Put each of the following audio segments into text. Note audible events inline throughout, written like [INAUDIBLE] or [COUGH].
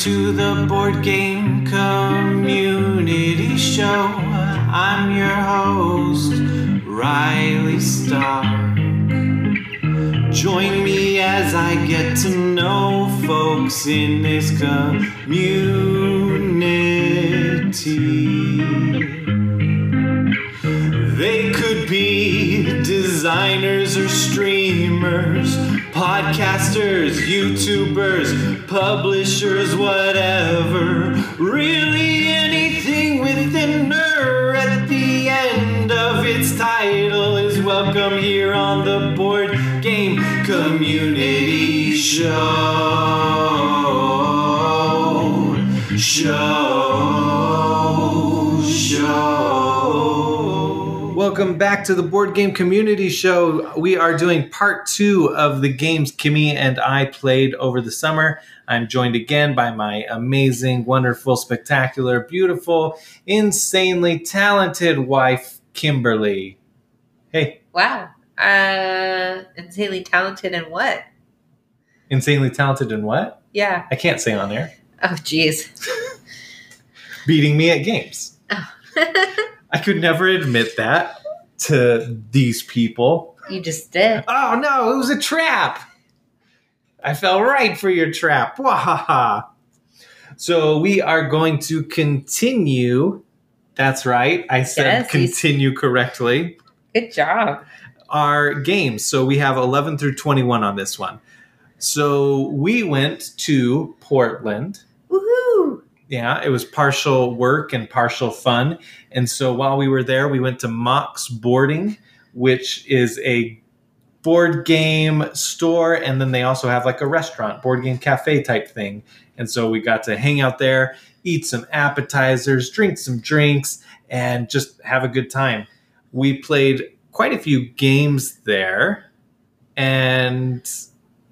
to the Board Game Community Show. I'm your host, Riley Stark. Join me as I get to know folks in this community. They could be designers or streamers, podcasters, YouTubers, publishers, whatever. Really anything with an er at the end of its title is welcome here on the Board Game Community Show. Show. Welcome back to the Board Game Community Show. We are doing part two of the games Kimmy and I played over the summer. I'm joined again by my amazing, wonderful, spectacular, beautiful, insanely talented wife, Kimberly. Hey, Wow. Uh, insanely talented in what? insanely talented in what? Yeah. I can't say on there. Oh, jeez. [LAUGHS] Beating me at games. [LAUGHS] I could never admit that to these people. you just did. Oh no, it was a trap. I fell right for your trap. Wahaha. So we are going to continue. That's right. I said Yes, continue correctly. Good job. Our games. So we have 11 through 21 on this one. So we went to Portland. Yeah, it was partial work and partial fun. And so while we were there, we went to Mox Boarding, which is a board game store. And then they also have like a restaurant, board game cafe type thing. And so we got to hang out there, eat some appetizers, drink some drinks, and just have a good time. We played quite a few games there. And,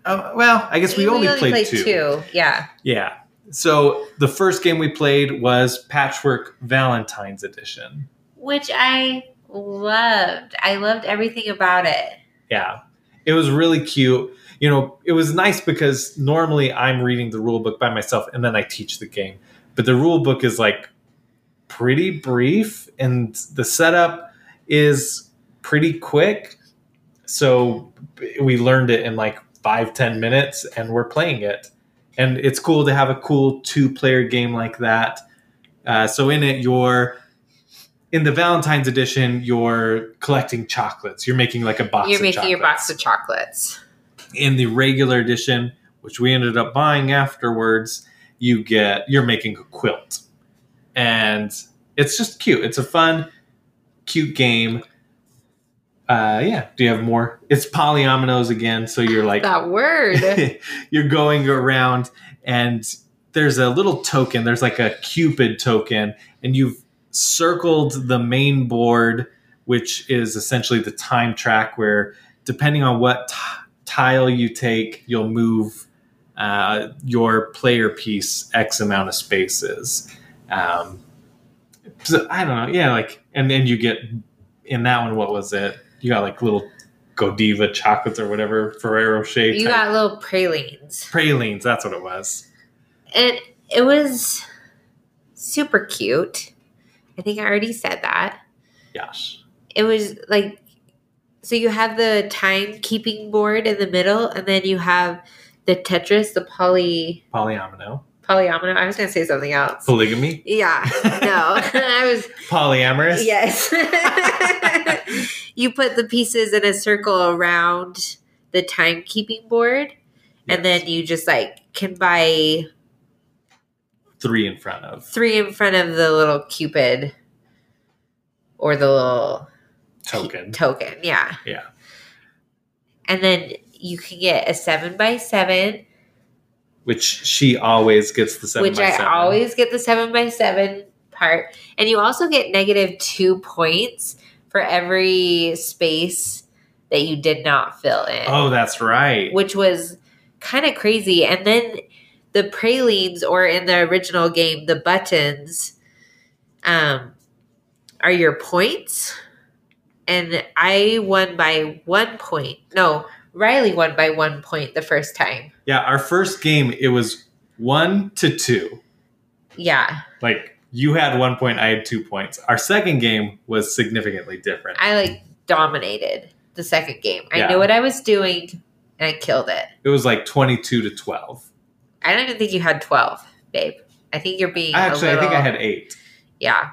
oh, well, I guess we, only, played, two. Yeah. Yeah. So the first game we played was Patchwork Valentine's Edition. Which I loved. I loved everything about it. Yeah. It was really cute. You know, it was nice because normally I'm reading the rule book by myself and then I teach the game. But the rule book is like pretty brief and the setup is pretty quick. So we learned it in like five, ten minutes and we're playing it. And it's cool to have a cool two player game like that. Uh, so in it, you're in the Valentine's edition, you're collecting chocolates. You're making like a box. You're making your box of chocolates. in the regular edition, which we ended up buying afterwards, you get you're making a quilt. And it's just cute. It's a fun, cute game. Uh yeah. Do you have more? It's polyominoes again, so you're like That word. [LAUGHS] you're going around and there's a little token, there's like a cupid token, and you've circled the main board, which is essentially the time track where depending on what t- tile you take, you'll move uh, your player piece X amount of spaces. Um, so I don't know. Yeah, like, and then you get in that one, what was it? You got like little Godiva chocolates or whatever, Ferrero Rocher. you type- got little pralines. pralines. That's what it was. And it was super cute. I think I already said that. Yes. It was like so you have the timekeeping board in the middle, and then you have the Tetris, the poly Polyomino. Polyomino. I was gonna say something else. Polygamy. Yeah, no, [LAUGHS] [LAUGHS] I was Polyamorous. yes. [LAUGHS] you put the pieces in a circle around the timekeeping board, and then you just like can buy Three in front of. three in front of the little cupid or the little Token. token. Yeah. Yeah. And then you can get a seven by seven, Which she always gets the seven which by I seven. always get the seven by seven part. And you also get negative two points for every space that you did not fill in. Oh, that's right. Which was kind of crazy. And then the pralines, or in the original game, the buttons, um, are your points. And I won by one point. No, Riley won by one point the first time. Yeah, our first game, it was one to two. Yeah. Like you had one point, I had two points. Our second game was significantly different. I like dominated the second game. I Yeah. knew what I was doing and I killed it. It was like 22 to 12. I don't even think you had 12, babe. I think you're being Actually, I think I had eight. Yeah.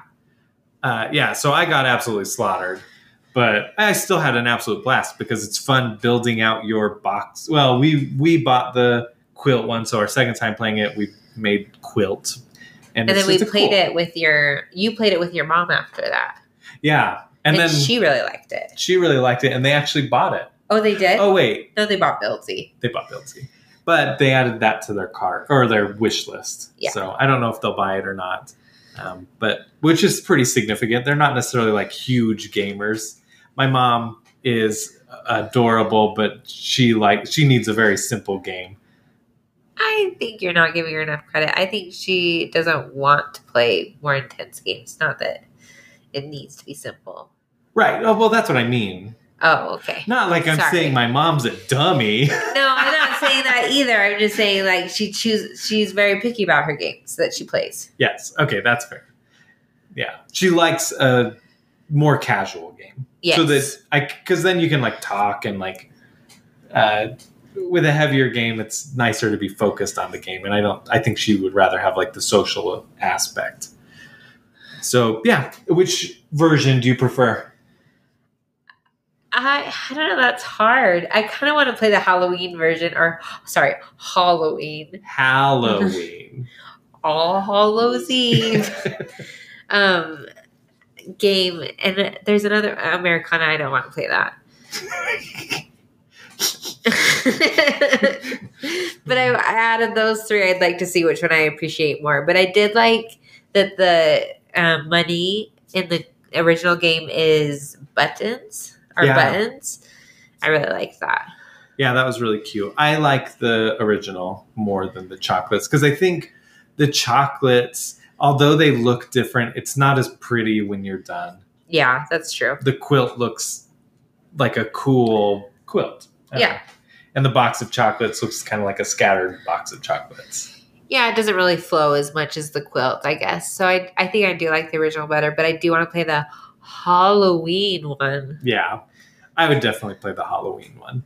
Uh, yeah, so I got absolutely slaughtered, but I still had an absolute blast because it's fun building out your box. Well, we we bought the quilt one, so our second time playing it, we made quilt, And it's then we played cool- it with your you played it with your mom after that. Yeah, and, And, then she, she really liked it. She really liked it, and they actually bought it. Oh, they did? Oh wait, No, they bought Buildzi. they bought Buildzi, but they added that to their cart or their wish list. Yeah. So I don't know if they'll buy it or not, um, but which is pretty significant. They're not necessarily like huge gamers. My mom is adorable, but she like she needs a very simple game. I think you're not giving her enough credit. I think she doesn't want to play more intense games. Not that it needs to be simple. Right. Oh well, that's what I mean. Oh, okay. Not like I'm Sorry. saying my mom's a dummy. [LAUGHS] No, I'm not saying that either. I'm just saying like she choose she's very picky about her games that she plays. yes. Okay, that's fair. Yeah, she likes a more casual game. Yes. so that I because then you can like talk and like uh, with a heavier game, it's nicer to be focused on the game, and I don't. I think she would rather have like the social aspect. So yeah, which version do you prefer? I I don't know. That's hard. I kind of want to play the Halloween version, or sorry, Halloween, Halloween. [LAUGHS] All Hallows Eve [LAUGHS] um, game. And there's another Americana. I don't want to play that. [LAUGHS] but I, added those three. I'd like to see which one I appreciate more. But I did like that the um, money in the original game is buttons or Yeah. buttons. I really like that. Yeah, that was really cute. I like the original more than the chocolates because I think the chocolates, although they look different, it's not as pretty when you're done. Yeah, that's true. The quilt looks like a cool quilt. Yeah. know. And the box of chocolates looks kind of like a scattered box of chocolates. Yeah, it doesn't really flow as much as the quilt, I guess. So I, I think I do like the original better, but I do want to play the Halloween one. Yeah. I would definitely play the Halloween one.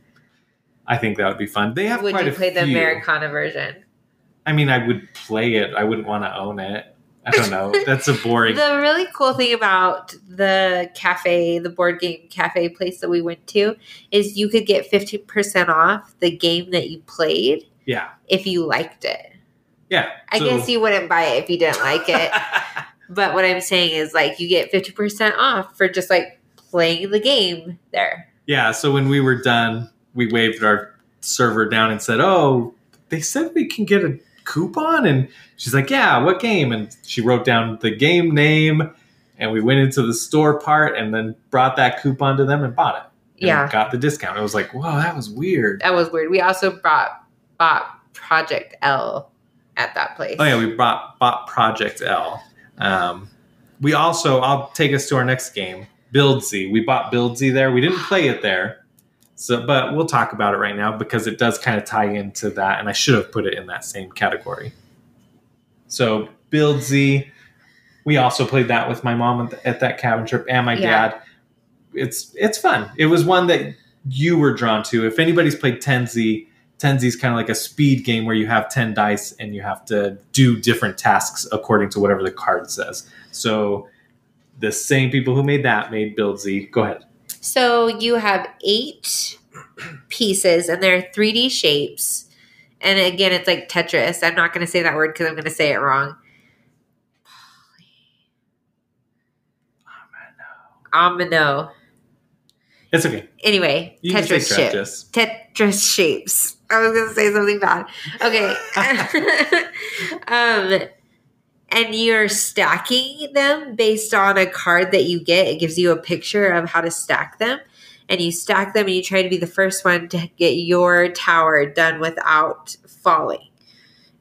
I think that would be fun. They have Would quite you a play the few. Americana version? I mean, I would play it. I wouldn't want to own it. I don't know. That's a boring. The really cool thing about the cafe, the board game cafe place that we went to, is you could get 15% off the game that you played yeah. if you liked it. Yeah. I So- guess you wouldn't buy it if you didn't like it. [LAUGHS] but what I'm saying is, like, you get 50% off for just like playing the game there. Yeah, so when we were done, we waved our server down and said, "Oh, they said we can get a coupon." And she's like, "Yeah, what game?" And she wrote down the game name, and we went into the store part, and then brought that coupon to them and bought it. and Yeah. got the discount. It was like, "Wow, that was weird." That was weird. We also brought bought Project L at that place. Oh yeah, we bought bought Project L. Um, we also, I'll take us to our next game, Buildzi. We bought Buildzi there. We didn't play it there, so but we'll talk about it right now because it does kind of tie into that, and I should have put it in that same category. So Buildzi, we also played that with my mom at, at that cabin trip and my Yeah. dad. It's it's fun. It was one that you were drawn to. If anybody's played Tenzi, Tenzi is kind of like a speed game where you have 10 dice and you have to do different tasks according to whatever the card says. So the same people who made that made Buildzi. Go ahead. So you have eight pieces, and they're 3D shapes. And again, it's like Tetris. I'm not going to say that word because I'm going to say it wrong. Omino. It's okay. Anyway, You Tetris shape. Tetris. Tetris shapes. I was gonna say something bad. Okay. [LAUGHS] [LAUGHS] um and you're stacking them based on a card that you get. It gives you a picture of how to stack them. And you stack them and you try to be the first one to get your tower done without falling.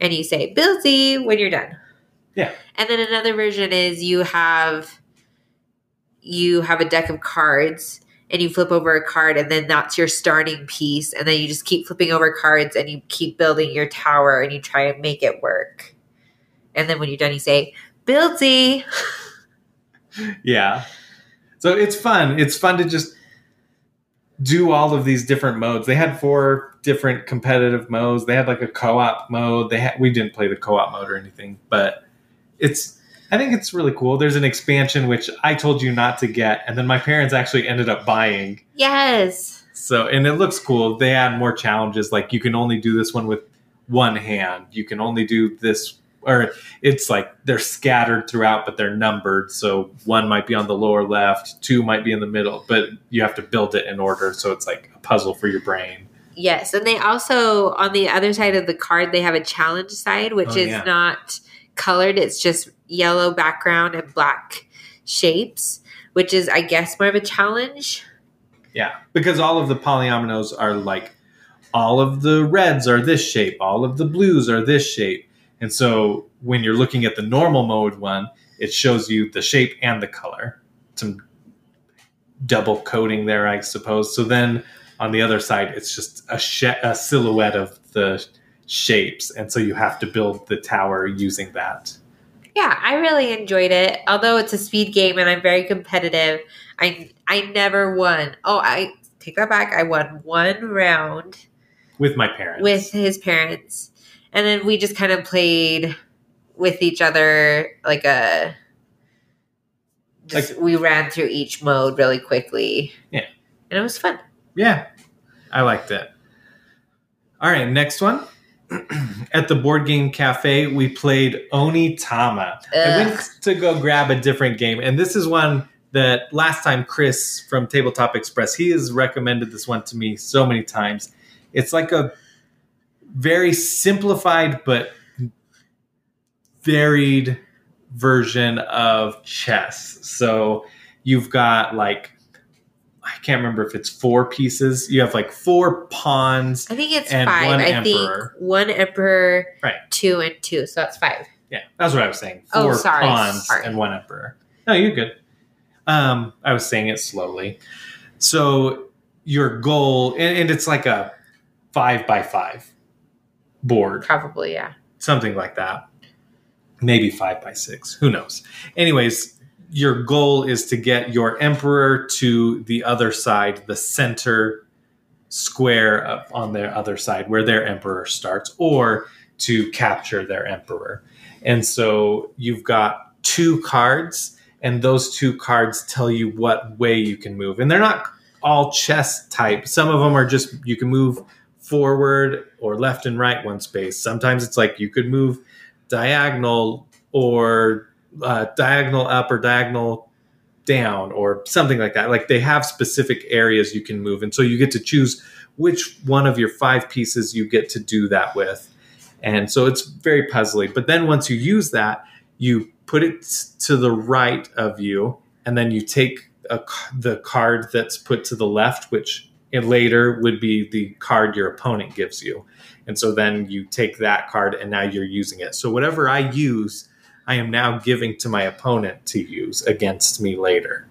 And you say, Buildzi when you're done. Yeah. And then another version is you have you have a deck of cards and you flip over a card and then that's your starting piece and then you just keep flipping over cards and you keep building your tower and you try and make it work and then when you're done you say Buildzi Yeah. So it's fun. It's fun to just do all of these different modes. They had four different competitive modes. They had like a co-op mode. They had we didn't play the co-op mode or anything, but it's I think it's really cool. There's an expansion which I told you not to get and then my parents actually ended up buying. yes So and it looks cool. They add more challenges like you can only do this one with one hand. You can only do this or it's like they're scattered throughout but they're numbered. So one might be on the lower left two might be in the middle but you have to build it in order. So it's like a puzzle for your brain. Yes and they also on the other side of the card they have a challenge side which Oh, is yeah. not colored. It's just yellow background and black shapes which is i guess more of a challenge. Yeah because all of the polyominoes are like all of the reds are this shape all of the blues are this shape and so when you're looking at the normal mode one it shows you the shape and the color some double coding there i suppose so then on the other side it's just a, sh- a silhouette of the shapes and so you have to build the tower using that Yeah, I really enjoyed it. Although it's a speed game and I'm very competitive, I I never won. Oh, I take that back. I won one round with my parents with his parents, and then we just kind of played with each other like a. Just, we ran through each mode really quickly. Yeah. and it was fun. Yeah, I liked it. All right, next one. [CLEARS THROAT] At the board game cafe, we played Onitama. I Ugh. went to go grab a different game, and this is one that last time Chris from Tabletop Express he has recommended this one to me so many times. It's like a very simplified but varied version of chess. So you've got like I can't remember if it's four pieces. You have like four pawns. I think it's five. I emperor. think one emperor, Right. two and two, so that's five. Yeah, that's what I was saying. Oh, Four sorry, pawns sorry. and one emperor. No, you're good. Um, I was saying it slowly. So your goal, and, and it's like a five by five board, Probably, yeah. something like that. Maybe five by six. Who knows? Anyways, your goal is to get your emperor to the other side, the center square up on their other side where their emperor starts, or to capture their emperor. And so you've got two cards, and those two cards tell you what way you can move. And they're not all chess type. Some of them are just you can move forward or left and right one space. Sometimes it's like you could move diagonal or uh, diagonal up or diagonal down or something like that. Like they have specific areas you can move. And so you get to choose which one of your five pieces you get to do that with. And so it's very puzzly. But then once you use that, you put it to the right of you, and then you take a, the card that's put to the left, which it later would be the card your opponent gives you. And so then you take that card and now you're using it. So whatever I use, I am now giving to my opponent to use against me later.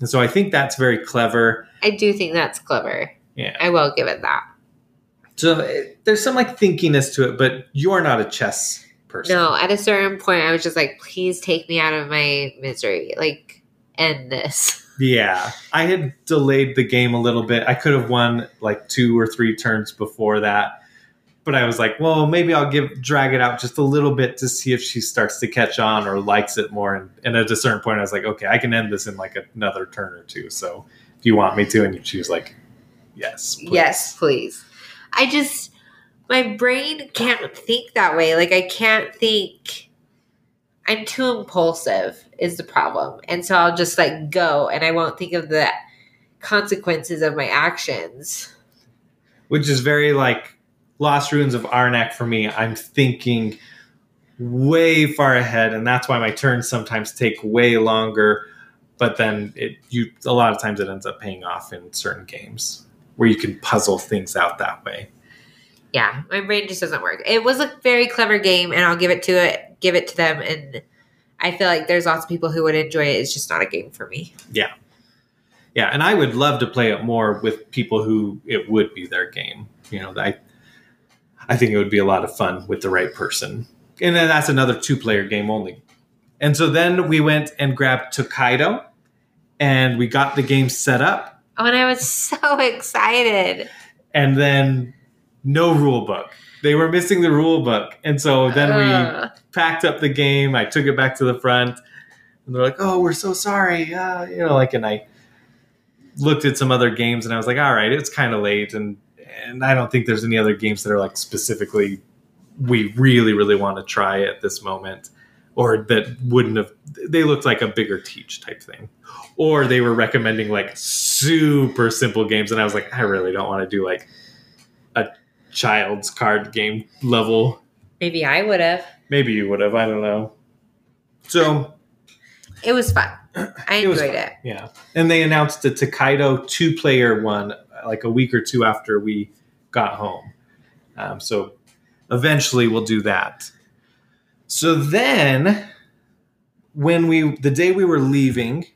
And so I think that's very clever. I do think that's clever. Yeah. I will give it that. So it, there's some like thinkiness to it, but you're not a chess person. No, at a certain point, I was just like, please take me out of my misery. Like, end this. [LAUGHS] Yeah, I had delayed the game a little bit. I could have won like two or three turns before that, but I was like, well, maybe I'll give drag it out just a little bit to see if she starts to catch on or likes it more. And, and at a certain point, I was like, okay, I can end this in like another turn or two. So if you want me to, and she was like, yes, please. Yes, please. I just, my brain can't think that way. Like, I can't think. I'm too impulsive, is the problem. And so I'll just like go and I won't think of the consequences of my actions. which is very like Lost Ruins of Arnak for me. I'm thinking way far ahead, and that's why my turns sometimes take way longer. But then it you a lot of times it ends up paying off in certain games where you can puzzle things out that way. Yeah, my brain just doesn't work. It was a very clever game, and I'll give it to it, give it to them. And I feel like there's lots of people who would enjoy it. It's just not a game for me. Yeah, yeah, and I would love to play it more with people who it would be their game. You know, I I think it would be a lot of fun with the right person. And then that's another two player game only. And so then we went and grabbed Tokaido and we got the game set up Oh, and I was [LAUGHS] so excited. and then no rule book. They were missing the rule book. And so then we packed up the game. I took it back to the front, and they're like, "Oh, we're so sorry." Uh, you know, like, and I looked at some other games, and I was like, "All right, it's kind of late," and and I don't think there's any other games that are like specifically we really really want to try at this moment, or that wouldn't have. They looked like a bigger teach type thing, or they were recommending like super simple games, and I was like, I really don't want to do like a child's card game level Maybe I would have. Maybe you would have. I don't know. So It was fun. [CLEARS THROAT] I It enjoyed fun. it. yeah, and they announced the Tokaido two-player one like a week or two after we got home. Um, so eventually we'll do that. So then, when we the day we were leaving,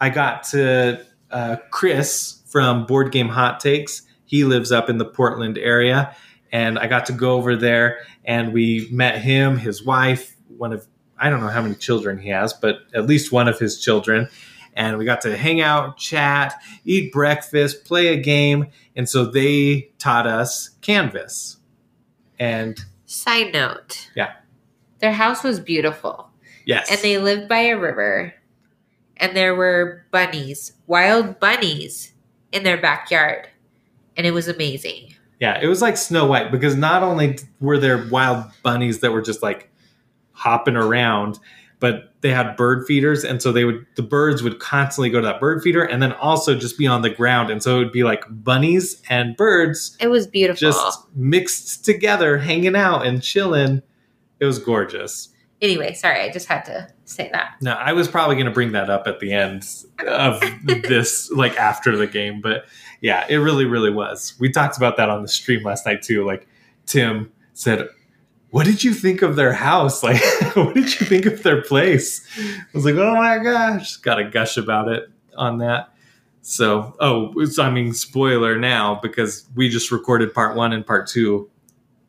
I got to uh, Chris from Board Game Hot Takes. He lives up in the Portland area, and I got to go over there and we met him, his wife, one of I don't know how many children he has, but at least one of his children. And we got to hang out, chat, eat breakfast, play a game. And so they taught us Canvas. And Side note. Yeah. Their house was beautiful. yes. And they lived by a river. And there were bunnies, wild bunnies in their backyard. And it was amazing. Yeah, it was like Snow White because not only were there wild bunnies that were just like hopping around, but they had bird feeders, and so they would the birds would constantly go to that bird feeder, and then also just be on the ground, and so it would be like bunnies and birds It was beautiful. just mixed together, hanging out and chilling. It was gorgeous. Anyway, sorry, I just had to say that. Now, I was probably going to bring that up at the end of [LAUGHS] this, like after the game, but yeah, it really, really was. We talked about that on the stream last night too. Like Tim said, "What did you think of their house? [LAUGHS] Like, what did you think of their place?" I was like, "Oh my gosh!" Got to gush about it on that. So, oh, so, I mean, spoiler now because we just recorded part one and part two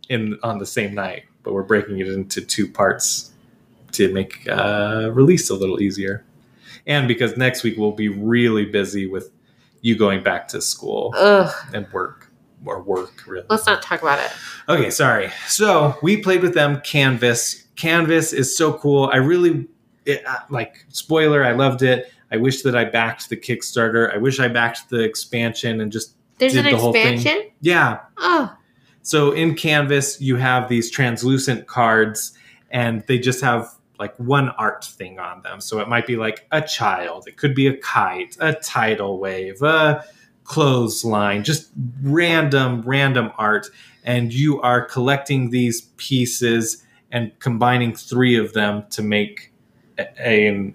in on the same night, but we're breaking it into two parts to make uh, release a little easier. And because next week we'll be really busy with you going back to school Ugh. and work or work really. Let's not talk about it. Okay, sorry. So we played with them Canvas. Canvas is so cool. I really it, uh, like spoiler. I loved it. I wish that I backed the Kickstarter. I wish I backed the expansion and just There's Did an the whole thing. yeah. Oh, So in Canvas, you have these translucent cards, and they just have like one art thing on them. So it might be like a child, it could be a kite, a tidal wave, a clothesline, just random, random art. And you are collecting these pieces and combining three of them to make a, a,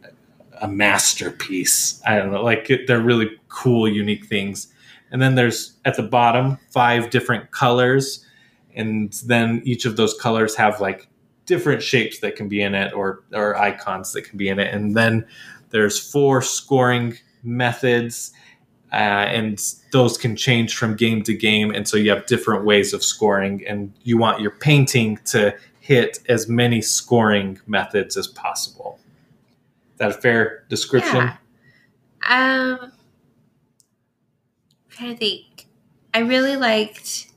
a masterpiece. I don't know, like it, they're really cool, unique things. And then there's at the bottom five different colors and then each of those colors have like different shapes that can be in it or or icons that can be in it and then there's four scoring methods uh, and those can change from game to game and so you have different ways of scoring and you want your painting to hit as many scoring methods as possible is that a fair description Yeah. Um, to think. I really liked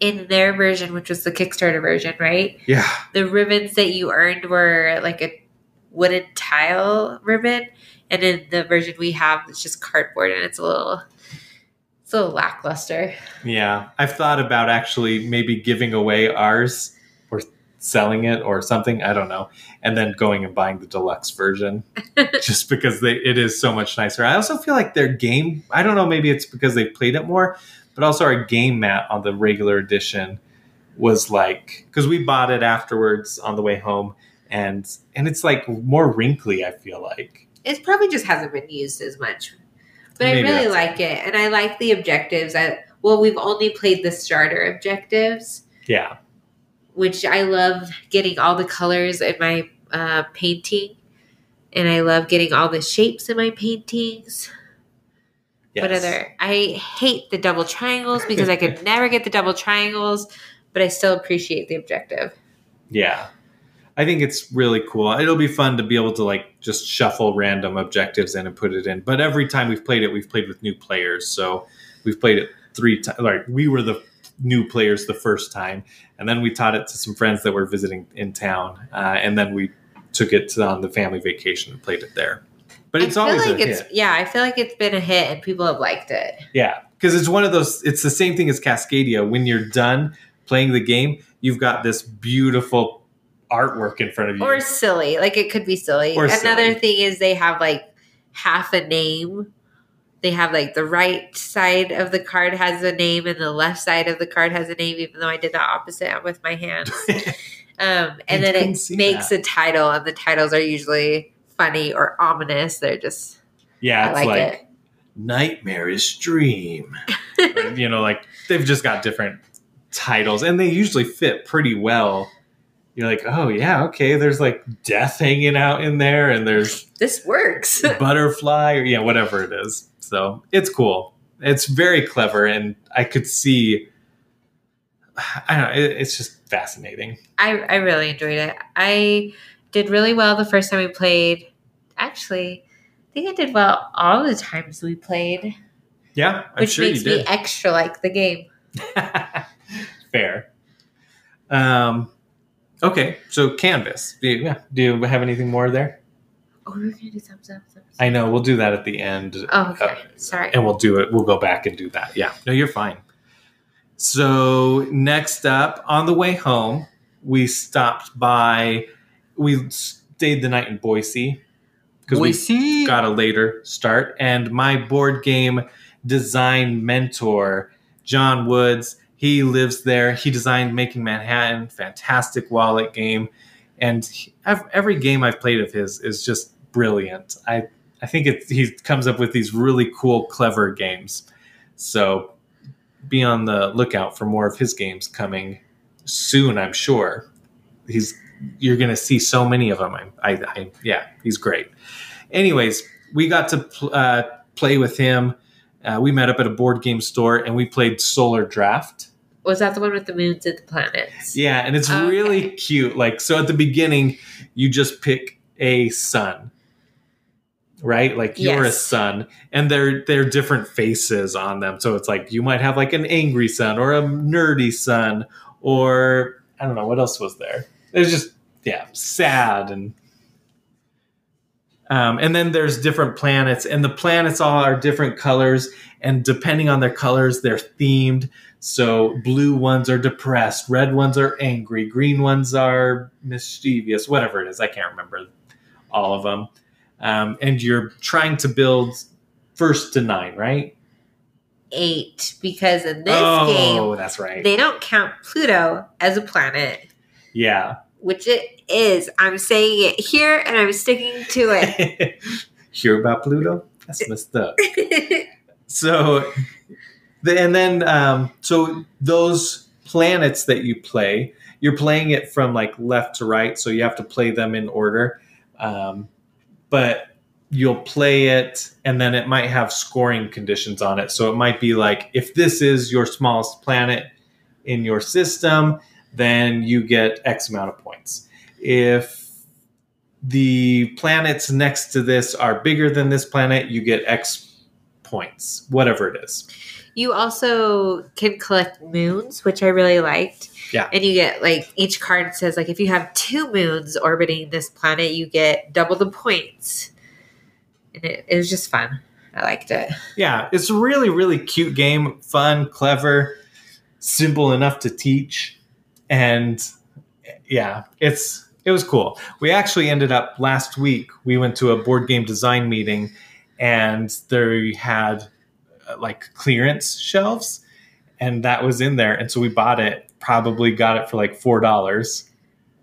in their version, which was the Kickstarter version, right? yeah The ribbons that you earned were like a wooden tile ribbon, and in the version we have, it's just cardboard, and it's a little, it's a little lackluster. Yeah, I've thought about actually maybe giving away ours or selling it or something. I don't know, and then going and buying the deluxe version [LAUGHS] just because they it is so much nicer. I also feel like their game. I don't know, maybe it's because they played it more, but also our game mat on the regular edition was like because we bought it afterwards on the way home, and and it's like more wrinkly. I feel like. It probably just hasn't been used as much, but Maybe I really like it, and I like the objectives. I well, we've only played the starter objectives. Yeah, which I love getting all the colors in my uh, painting, and I love getting all the shapes in my paintings. What other? I hate the double triangles because I could [LAUGHS] never get the double triangles, but I still appreciate the objective. Yeah. I think it's really cool. It'll be fun to be able to like just shuffle random objectives in and put it in. But every time we've played it, we've played with new players. So we've played it three times. Like we were the new players the first time, and then we taught it to some friends that were visiting in town, uh, and then we took it on the family vacation and played it there. But it's I feel always like a it's hit. yeah, I feel like it's been a hit and people have liked it. Yeah, because it's one of those. It's the same thing as Cascadia. When you're done playing the game, you've got this beautiful artwork in front of you. Or silly. Like it could be silly. Or Another silly. thing is they have like half a name. They have like the right side of the card has a name and the left side of the card has a name, even though I did the opposite with my hands. [LAUGHS] Um, and I then it makes that. a title, and the titles are usually funny or ominous. They're just yeah, I it's like, like, it. nightmarish dream. [LAUGHS] You know, like they've just got different titles, and they usually fit pretty well. You're like, oh yeah, okay. There's like death hanging out in there, and there's This works. [LAUGHS] butterfly, or yeah, whatever it is. So it's cool. It's very clever, and I could see. I don't know. It, it's just fascinating. I, I really enjoyed it. I did really well the first time we played. Actually, I think I did well all the times we played, Yeah, I'm which sure makes me extra like the game. [LAUGHS] Fair. Um, okay, so Canvas. Do you, yeah, do you have anything more there? Oh, we we're gonna do thumbs up. Thumbs up. I know we'll do that at the end, Oh, okay. Uh, Sorry. and we'll do it. We'll go back and do that. Yeah, no, you're fine. So next up, on the way home, we stopped by. We stayed the night in Boise because we see. got a later start. And my board game design mentor, John Woods, he lives there. He designed Making Manhattan, fantastic wallet game. And he- every game I've played of his is just brilliant. I, I think it, he comes up with these really cool, clever games. So be on the lookout for more of his games coming soon, I'm sure. He's you're going to see so many of them. I, I, I yeah, he's great anyways, we got to pl- uh, play with him. Uh, we met up at a board game store and we played Solar Draft. Was that the one with the moons and the planets? Yeah, and it's Okay. really cute. Like, so at the beginning, you just pick a sun, right? Like you're a sun, and they're they're different faces on them. So it's like you might have like an angry sun or a nerdy sun, or I don't know what else was there. It's just yeah, sad and um, and then there's different planets, and the planets all are different colors, and depending on their colors, they're themed. So blue ones are depressed, red ones are angry, green ones are mischievous, whatever it is. I can't remember all of them. Um, and you're trying to build first to nine, right? Eight, because in this oh, game that's right. they don't count Pluto as a planet, yeah. which it is. I'm saying it here, and I'm sticking to it. [LAUGHS] Hear about Pluto? That's [LAUGHS] messed up. so the, and then um, so those planets that you play you're playing it from like left to right so you have to play them in order um, but you'll play it and then it might have scoring conditions on it so it might be like if this is your smallest planet in your system then you get x amount of points if the planets next to this are bigger than this planet you get x points whatever it is You also can collect moons, which I really liked. Yeah. And you get like each card says like if you have two moons orbiting this planet, you get double the points. And it, it was just fun. I liked it. Yeah, it's a really, really cute game. Fun, clever, simple enough to teach. And yeah, it's it was cool. We actually ended up last week, we went to a board game design meeting and they had uh, like clearance shelves and that was in there. And so we bought it, probably got it for like four dollars.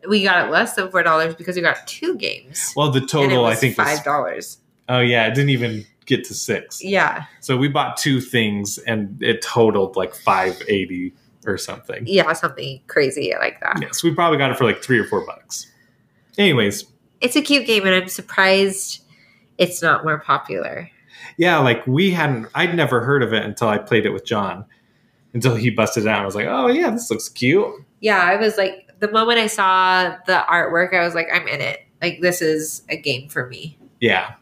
We got it less than four dollars because we got two games. Well, the total I think five dollars. oh yeah, it didn't even get to six. Yeah. So we bought two things and it totaled like 580 or something. Yeah, something crazy like that. Yes, we probably got it for like 3 or 4 bucks. Anyways, It's a cute game and I'm surprised it's not more popular. Yeah, like we hadn't. I'd never heard of it until I played it with John. Until he busted it out, I was like, "Oh yeah, this looks cute." Yeah, I was like, the moment I saw the artwork, I was like, I'm in it. Like, this is a game for me. Yeah.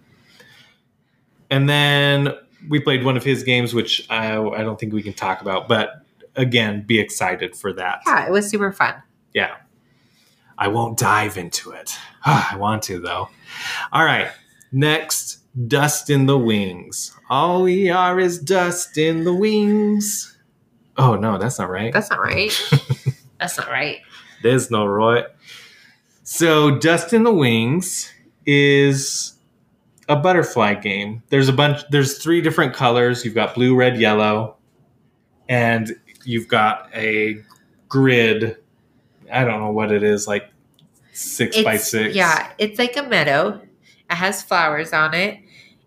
And then we played one of his games, which I, I don't think we can talk about, but again, be excited for that. Yeah, it was super fun. Yeah. I won't dive into it. [SIGHS] I want to, though. All right. Next, dust in the wings. All we are is dust in the wings. Oh, no, that's not right. That's not right. [LAUGHS] That's not right. There's no right. So, Dust in the Wings is a butterfly game. There's a bunch. There's three different colors. You've got blue, red, yellow, and you've got a grid. I don't know what it is, like six by six. Yeah, it's like a meadow. It has flowers on it,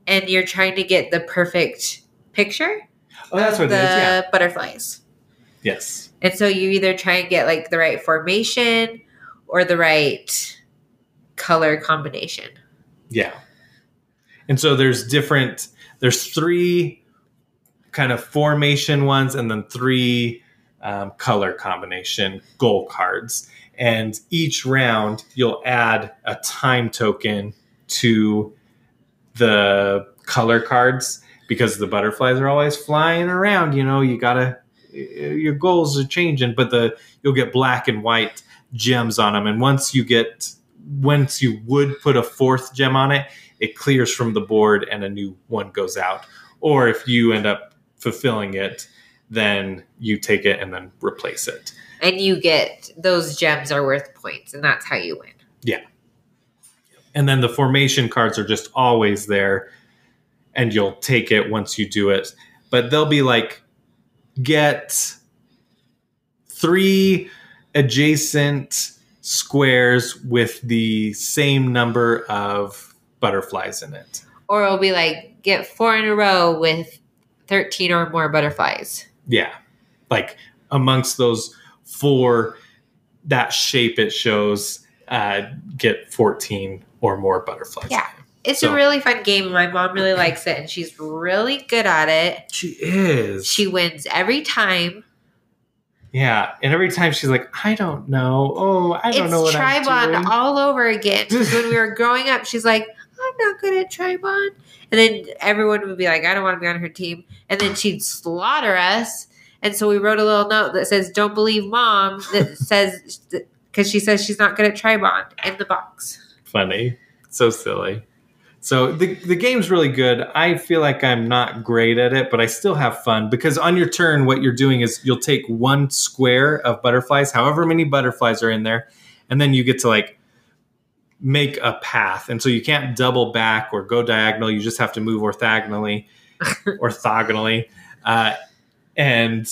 and you're trying to get the perfect picture Oh, that's what the it is. Yeah. butterflies. Yes. And so you either try and get like the right formation or the right color combination. Yeah. And so there's different there's three kind of formation ones and then three um, color combination goal cards. And each round you'll add a time token to the color cards because the butterflies are always flying around, you know, you got to your goals are changing, but the you'll get black and white gems on them and once you get once you would put a fourth gem on it, it clears from the board and a new one goes out. Or if you end up fulfilling it, then you take it and then replace it. And you get those gems are worth points, and that's how you win. Yeah. And then the formation cards are just always there and you'll take it once you do it. But they'll be like get three adjacent squares with the same number of butterflies in it. Or it'll be like get four in a row with 13 or more butterflies. Yeah. Like amongst those four, that shape it shows, uh, get 14 or more butterflies. Yeah. It's So- a really fun game. My mom really likes it, and she's really good at it. She is. She wins every time. yeah. And every time she's like, I don't know. Oh, I don't it's know what I'm doing. all over again. [LAUGHS] when we were growing up, she's like, not good at TriBond. And then everyone would be like, I don't want to be on her team. And then she'd slaughter us. And so we wrote a little note that says, Don't believe mom, that [LAUGHS] says, because she says she's not good at TriBond in the box. Funny. So silly. So the, the game's really good. I feel like I'm not great at it, but I still have fun because on your turn, what you're doing is you'll take one square of butterflies, however many butterflies are in there, and then you get to like make a path. And so you can't double back or go diagonal. You just have to move orthogonally, [LAUGHS] orthogonally, uh, and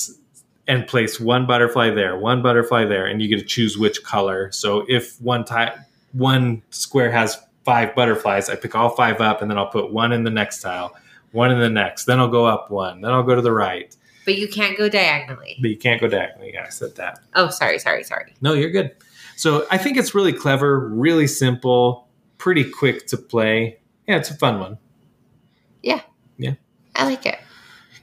and place one butterfly there, one butterfly there, and you get to choose which color. So if one ti- one square has five butterflies, I pick all five up, and then I'll put one in the next tile, one in the next. Then I'll go up one. Then I'll go to the right. But you can't go diagonally. But you can't go diagonally. Yeah, I said that. Oh, sorry, sorry, sorry. No, you're good. So I think it's really clever, really simple, pretty quick to play. Yeah, it's a fun one. Yeah. Yeah. I like it.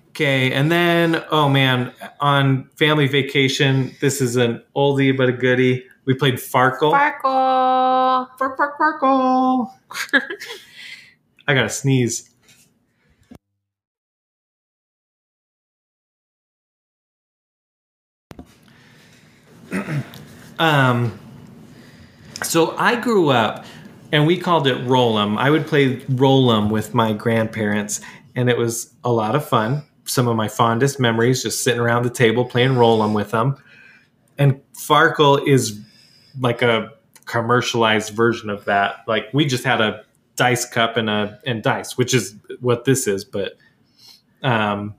Okay, and then oh man, on family vacation, this is an oldie but a goodie. We played Farkle. Sparkle. Fark, fark, Farkle. [LAUGHS] I gotta sneeze. [CLEARS THROAT] um, so I grew up, and we called it Roll'em. I would play Roll'em with my grandparents, and it was a lot of fun. Some of my fondest memories, just sitting around the table playing Roll'em with them. And Farkle is like a commercialized version of that. Like we just had a dice cup and a and dice, which is what this is, but um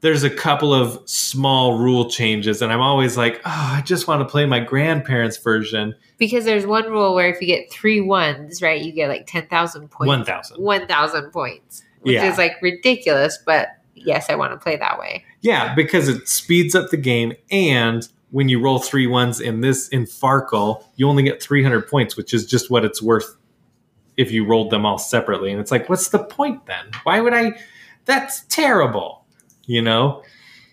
there's a couple of small rule changes and I'm always like, "Oh, I just want to play my grandparents version." Because there's one rule where if you get three ones, right, you get like 10,000 points. 1000. 1,000 points, which Yeah. is like ridiculous, but yes, I want to play that way. Yeah, because it speeds up the game and when you roll three ones in this in Farkle, you only get 300 points, which is just what it's worth if you rolled them all separately. And it's like, what's the point then? Why would I? That's terrible. You know,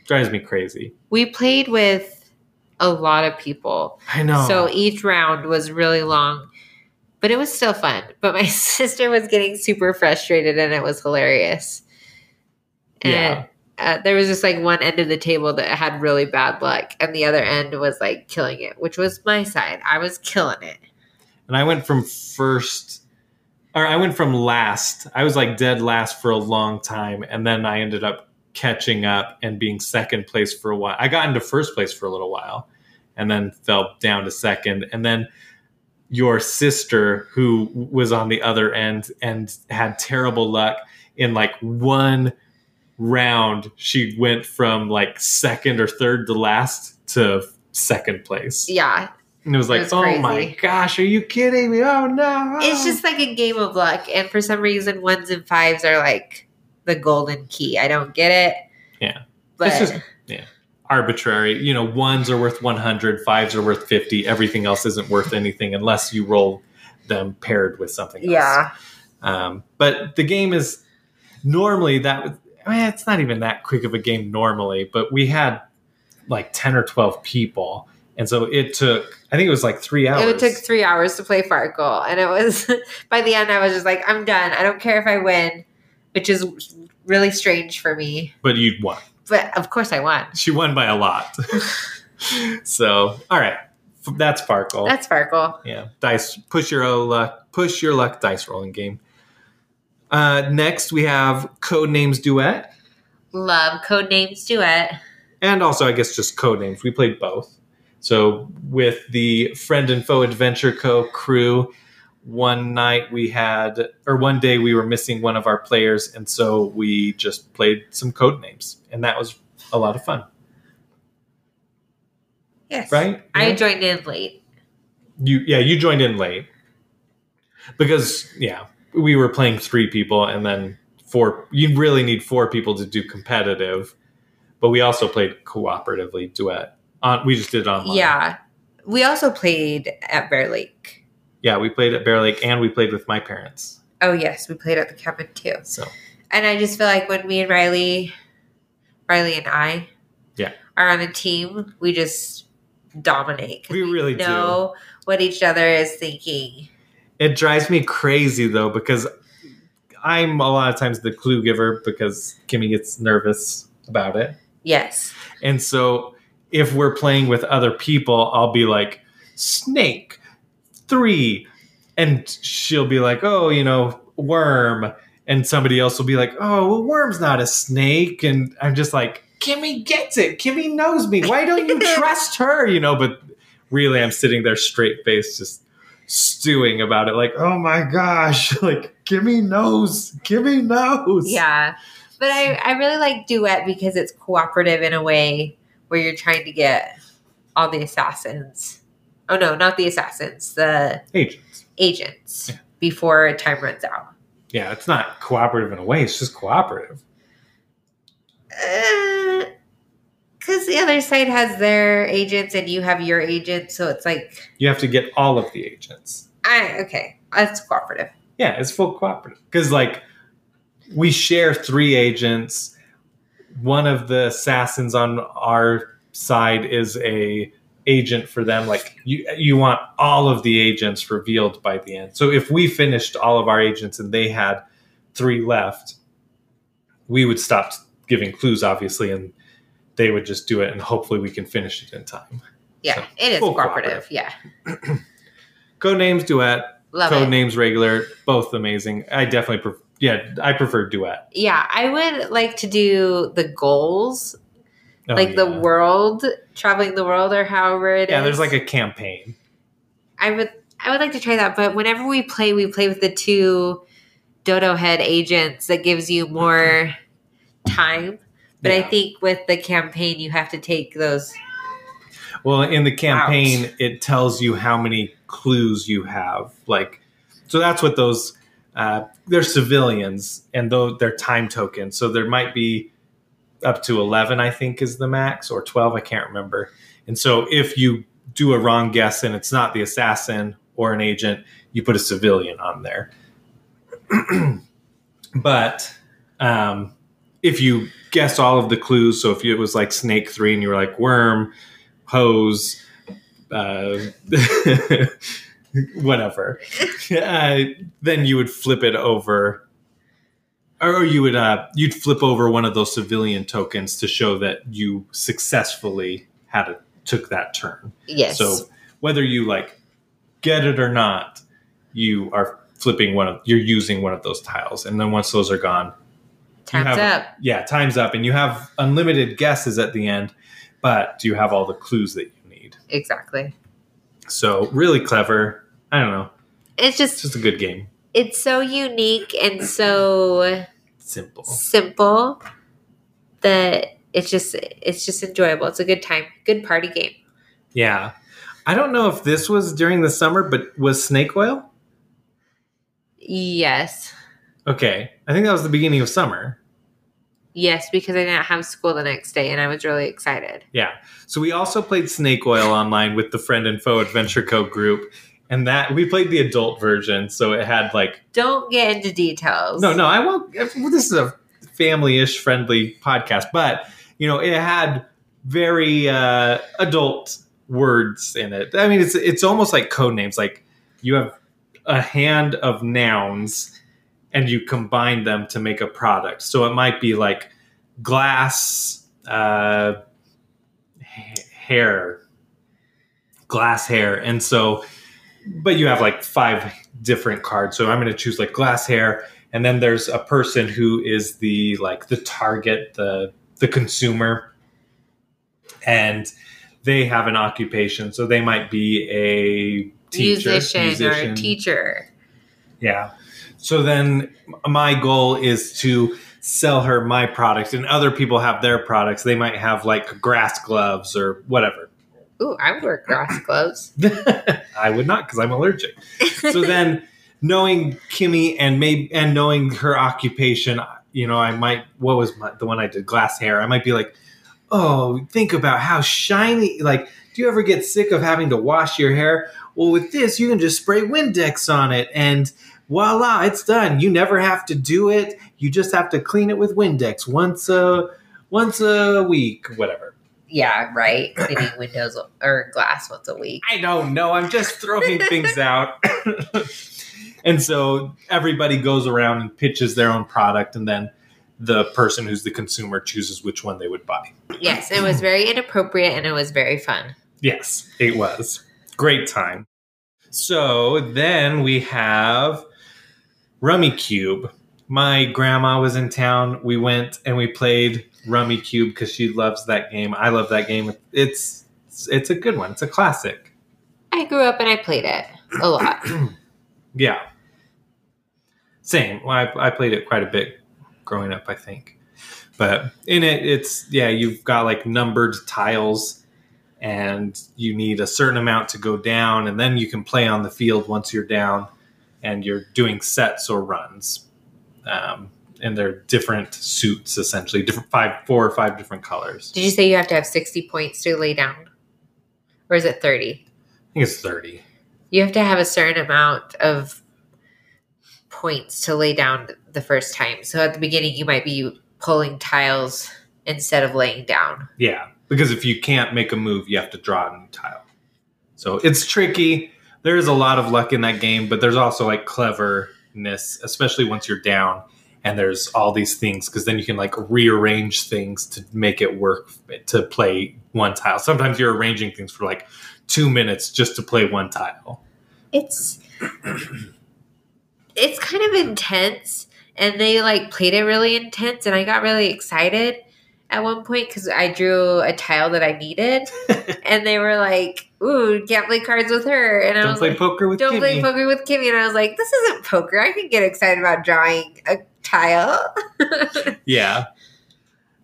drives me crazy. We played with a lot of people. I know. So each round was really long, but it was still fun. But my [LAUGHS] sister was getting super frustrated and it was hilarious. And Yeah. uh, there was just like one end of the table that had really bad luck, and the other end was like killing it, which was my side. I was killing it. and I went from first, or I went from last. I was like dead last for a long time, and then I ended up catching up and being second place for a while. I got into first place for a little while, and then fell down to second, and then your sister who was on the other end and had terrible luck in like one round she went from like second or third to last to second place Yeah, and it was like, was oh my gosh, are you kidding me? Oh no. it's just like a game of luck, and for some reason, ones and fives are like the golden key. I don't get it. Yeah. but It's just- yeah. arbitrary. You know, ones are worth 100, fives are worth 50. Everything else isn't worth anything unless you roll them paired with something else. yeah, Um, but the game is normally that, I mean, it's not even that quick of a game normally, but we had like 10 or 12 people. And so it took, I think it was like three hours. it took three hours to play Farkle, and it was [LAUGHS] by the end I was just like, I'm done. I don't care if I win, which is really strange for me. but you'd won. But of course, I won. She won by a lot. [LAUGHS] so, all right. That's Sparkle. That's Farkle. yeah. Dice, push your luck, push your luck dice rolling game. Uh, next, we have Codenames Duet. Love Codenames Duet. And also, I guess, just Codenames. We played both. So, with the Friend and Foe Adventure Co. crew, one night we had, or one day we were missing one of our players. And so we just played some Codenames And that was a lot of fun, Yes, right? I joined in late. You yeah, you joined in late. Because yeah, we were playing three people and then four you really need four people to do competitive. But we also played cooperatively duet. On we just did it online. Yeah, we also played at Bear Lake. Yeah, we played at Bear Lake and we played with my parents. Oh yes, we played at the cabin too. So And I just feel like when me and Riley, Riley and I, Yeah. are on a team, we just dominate. We really do. know what each other is thinking. it drives me crazy though because I'm a lot of times the clue giver because Kimmy gets nervous about it. Yes. And so if we're playing with other people, I'll be like, snake, three. And she'll be like, oh, you know, worm. And somebody else will be like, oh, well, worm's not a snake. And I'm just like, Kimmy gets it. Kimmy knows me. Why don't you [LAUGHS] trust her? You know, but really, I'm sitting there straight faced, just stewing about it. Like, oh my gosh, [LAUGHS] like, Kimmy knows. Kimmy knows. Yeah. But I, I really like duet because it's cooperative in a way where you're trying to get all the assassins. Oh no, not the assassins, the Agents. agents Yeah. before time runs out. Yeah, it's not cooperative in a way. It's just cooperative. Because Uh, the other side has their agents and you have your agent, so it's like, You have to get all of the agents. I okay, that's cooperative. Yeah, it's full cooperative. Because, like, we share three agents. One of the assassins on our side is a agent for them. Like, you, you want all of the agents revealed by the end. So, if we finished all of our agents and they had three left, we would stop giving clues, obviously, and they would just do it, and hopefully we can finish it in time. Yeah, So, it is full cooperative. Yeah, [CLEARS THROAT] Codenames duet, love code it. names regular, both amazing. I definitely prefer. Yeah, I prefer duet. Yeah, I would like to do the goals, Oh, like the world, traveling the world, or however it is. Yeah, there's like a campaign. I would, I would like to try that. But whenever we play, we play with the two Dodo Head agents. That gives you more time. But I think with the campaign, you have to take those. Well, in the campaign, it tells you how many clues you have. Like, so that's what those. Uh, they're civilians, and though they're time tokens, so there might be up to eleven. I think is the max, or twelve. I can't remember. And so, if you do a wrong guess and it's not the assassin or an agent, you put a civilian on there. [CLEARS THROAT] but um, if you guess all of the clues, so if it was like Snake Three and you were like worm, hose, uh, [LAUGHS] whatever, [LAUGHS] uh, then you would flip it over, or you would uh, you'd flip over one of those civilian tokens to show that you successfully had a, took that turn. Yes. So whether you like get it or not, you are flipping one of you're using one of those tiles, and then once those are gone, time's have- up. yeah, time's up, and you have unlimited guesses at the end, but you have all the clues that you need. Exactly. So really clever. I don't know. It's It's just just a good game. It's so unique and so Simple. simple that it's just it's just enjoyable. It's a good time, good party game. Yeah. I don't know if this was during the summer, but was snake oil? Yes, Okay. I think that was the beginning of summer. yes, because I didn't have school the next day, and I was really excited. Yeah. So we also played Snake Oil online with the Friend and Foe Adventure Co group. And that we played the adult version, so it had like Don't get into details. no, no, I won't. This is a family-ish friendly podcast, but you know, it had very uh, adult words in it. I mean, it's it's almost like Codenames. Like you have a hand of nouns, and you combine them to make a product. So it might be like glass uh, hair, glass hair, and so. But you have like five different cards. So I'm going to choose like glass hair, and then there's a person who is the like the target, the the consumer, and they have an occupation. So they might be a teacher, musician, or a teacher. yeah. So then my goal is to sell her my product and other people have their products. They might have like grass gloves or whatever. Ooh, I would wear grass gloves. [LAUGHS] I would not because I'm allergic. So then knowing Kimmy and maybe and knowing her occupation, you know, I might what was my, the one I did glass hair. I might be like, "Oh, think about how shiny like do you ever get sick of having to wash your hair? Well, with this, you can just spray Windex on it and voila, it's done. You never have to do it. You just have to clean it with Windex once a once a week, whatever. Yeah, [COUGHS] right. Cleaning windows or glass once a week. I don't know. I'm just throwing things [LAUGHS] out. and so everybody goes around and pitches their own product, and then the person who's the consumer chooses which one they would buy. Yes, it was very inappropriate and it was very fun. Yes, it was. Great time. So then we have Rummikub. My grandma was in town. We went and we played Rummikub because she loves that game. I love that game. It's it's a good one. It's a classic. I grew up and I played it a lot. [CLEARS THROAT] Yeah. Same. Well, I, I played it quite a bit growing up, I think. But in it, it's, yeah, you've got like numbered tiles and you need a certain amount to go down. And then you can play on the field once you're down and you're doing sets or runs. Um, and they're different suits, essentially, different five, four or five different colors. Did you say you have to have 60 points to lay down? Or is it 30? I think it's 30. You have to have a certain amount of points to lay down the first time. So at the beginning, you might be pulling tiles instead of laying down. Yeah, because if you can't make a move, you have to draw a new tile. So it's tricky. There is a lot of luck in that game, but there's also like cleverness, especially once you're down and there's all these things because then you can like rearrange things to make it work to play one tile. Sometimes you're arranging things for like two minutes just to play one tile. It's [CLEARS THROAT] it's kind of intense and they like played it really intense and I got really excited at one point because I drew a tile that I needed [LAUGHS] and they were like, "Ooh, can't play cards with her." And I Don't was play like, poker with don't Kimmy. play poker with Kimmy. And I was like, this isn't poker. I can get excited about drawing a tile. Yeah.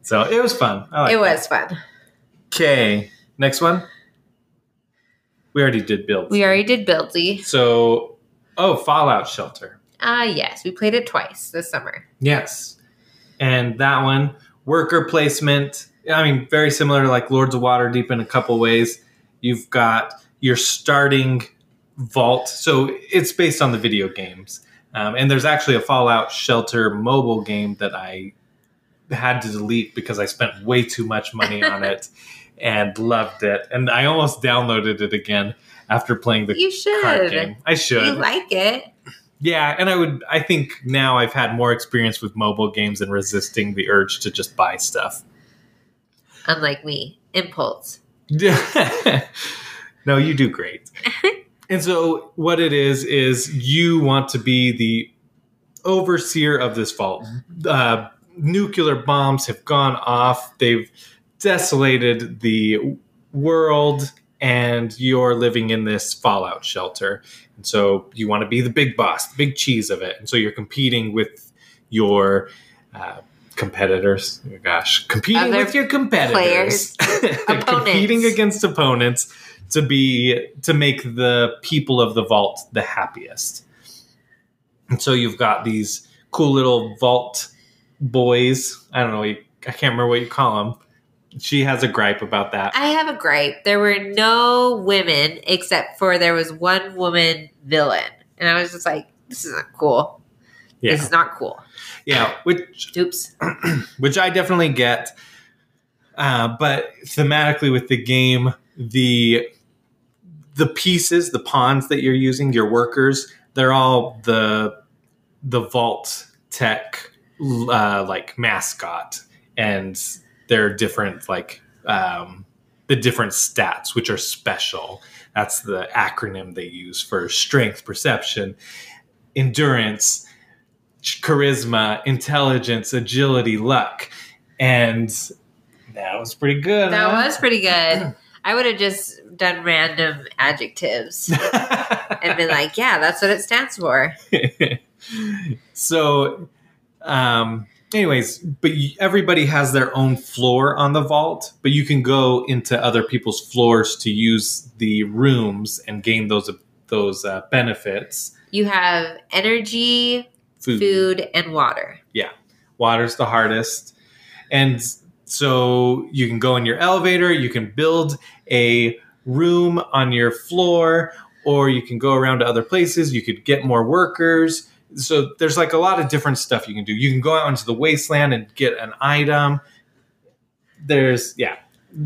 So it was fun. I like it was fun. Okay. Next one. We already did builds. We already did Buildzi. So, oh, Fallout Shelter. Uh yes, we played it twice this summer. Yes. And that one, worker placement. I mean, very similar to like Lords of Waterdeep in a couple ways. You've got your starting vault. So it's based on the video games. Um, and there's actually a Fallout Shelter mobile game that I had to delete because I spent way too much money on [LAUGHS] it and loved it. And I almost downloaded it again after playing the You card should. game. I You should. like it. Yeah, and I would. I think now I've had more experience with mobile games and resisting the urge to just buy stuff. Unlike me. Impulse. [LAUGHS] no, you do great. [LAUGHS] and so, what it is is you want to be the overseer of this vault. Uh, nuclear bombs have gone off. They've desolated the world, and you're living in this fallout shelter. And so, you want to be the big boss, the big cheese of it. And so, you're competing with your. Uh, competitors oh gosh competing Other with your competitors [LAUGHS] competing against opponents to be to make the people of the vault the happiest and so you've got these cool little vault boys i don't know i can't remember what you call them she has a gripe about that I have a gripe. There were no women except for there was one woman villain. And I was just like, this isn't cool. yeah This is not cool. yeah which Oops. [CLEARS THROAT] which I definitely get. Uh, but thematically with the game, the the pieces, the pawns that you're using, your workers, they're all the the vault tech uh, like mascot, and they're different like um, the different stats, which are special. That's the acronym they use for strength, perception, endurance, charisma, intelligence, agility, luck. And that was pretty good. That huh? was pretty good. [CLEARS THROAT] I would have just done random adjectives and been [LAUGHS] like, yeah, that's what it stands for. [LAUGHS] so, um, anyways, but y- everybody has their own floor on the vault, but you can go into other people's floors to use the rooms and gain those those uh, benefits. You have energy, Food, food, and water. Yeah, water's the hardest, and so you can go in your elevator. You can build a room on your floor, or you can go around to other places. You could get more workers. So there's like a lot of different stuff you can do. You can go out into the wasteland and get an item. There's yeah,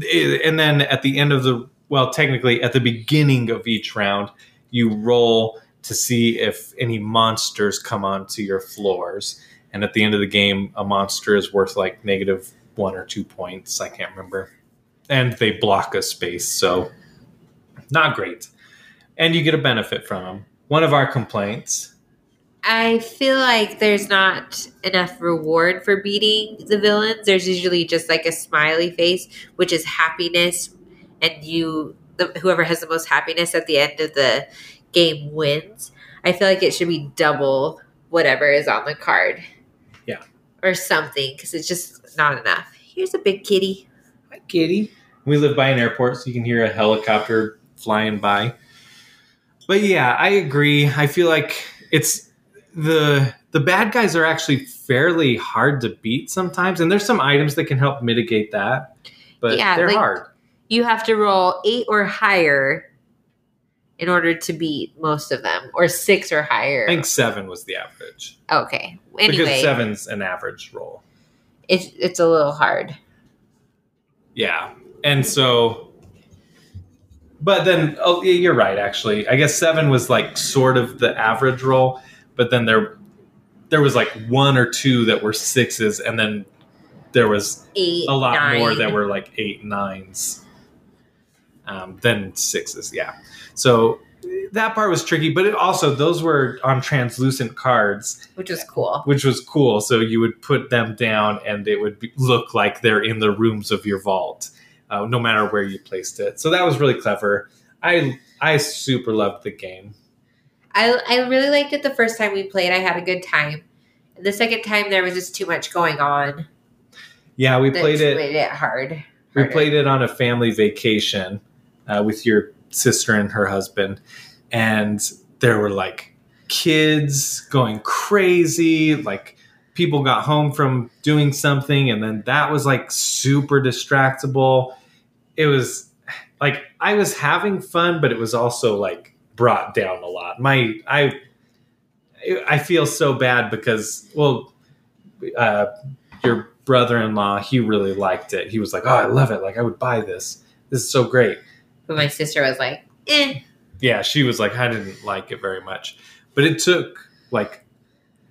eh, and then at the end of the well, technically at the beginning of each round, you roll to see if any monsters come onto your floors. And at the end of the game, a monster is worth like negative one or two points. I can't remember. And they block a space, so not great. And you get a benefit from them. One of our complaints I feel like there's not enough reward for beating the villains. There's usually just like a smiley face, which is happiness, and you, the, whoever has the most happiness at the end of the game wins. I feel like it should be double whatever is on the card. Yeah. Or something, because it's just not enough. Here's a big kitty. Hi, kitty. We live by an airport, so you can hear a helicopter flying by. But yeah, I agree. I feel like it's the the bad guys are actually fairly hard to beat sometimes, and there's some items that can help mitigate that. But Yeah, they're like- hard. You have to roll eight or higher in order to beat most of them, or six or higher. I think seven was the average Okay. because seven's an average roll. it's it's a little hard. Yeah, and so, but then oh, yeah, you're right. Actually, I guess seven was like sort of the average roll, but then there there was like one or two that were sixes, and then there was Eight, a lot nine. more that were like eight nines um, than sixes. Yeah, so that part was tricky, but it also those were on translucent cards, which was cool. which was cool. So you would put them down, and it would be, look like they're in the rooms of your vault, uh, no matter where you placed it. So that was really clever. I I super loved the game. I I really liked it the first time we played. I had a good time. The second time there was just too much going on. Yeah, we played it. Made it hard. We played it on a family vacation uh, with your sister and her husband, and there were like kids going crazy. Like people got home from doing something, and then that was like super distractible. It was like I was having fun, but it was also like brought down a lot. My I I feel so bad because, well, uh, your brother-in-law, he really liked it. He was like, "Oh, I love it! Like, I would buy this. This is so great." But my sister was like, eh. Yeah, she was like, "I didn't like it very much," but it took like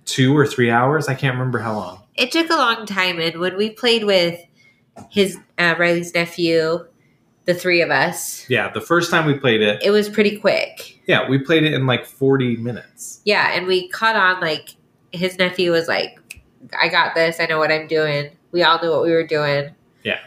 two or three hours. I can't remember how long. It took a long time. And when we played with his uh, Riley's nephew, the three of us, Yeah, the first time we played it, it was pretty quick. yeah, we played it in like forty minutes. Yeah, and we caught on like his nephew was like, I got this, I know what I'm doing. We all knew what we were doing. Yeah.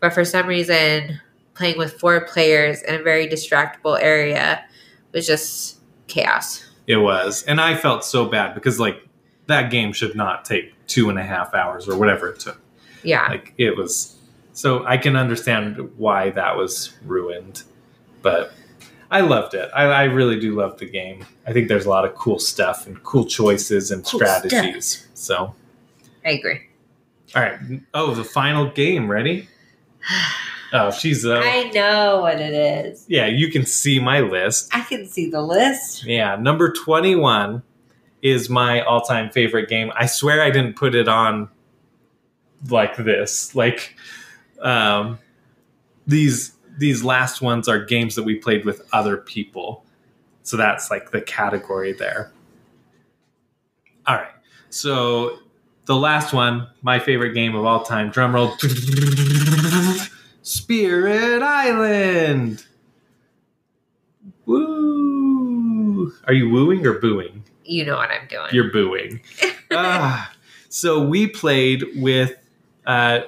But for some reason, playing with four players in a very distractible area was just chaos. It was, and I felt so bad because like that game should not take two and a half hours or whatever it took. Yeah. Like it was, so I can understand why that was ruined, but I loved it. I, I really do love the game. I think there's a lot of cool stuff and cool choices and Cool strategies. So, I agree. all right. Oh, the final game. Ready? [SIGHS] [SIGHS] [SIGHS] Oh, she's uh, I know what it is. yeah. You can see my list. I can see the list. Yeah, number 21 is my all time favorite game. I swear I didn't put it on like this. Like, um, these these last ones are games that we played with other people. So that's like the category there. All right. So the last one, my favorite game of all time, drum roll. [LAUGHS] Spirit Island. Woo! Are you wooing or booing? You know what I'm doing. You're booing. [LAUGHS] ah, so we played with uh,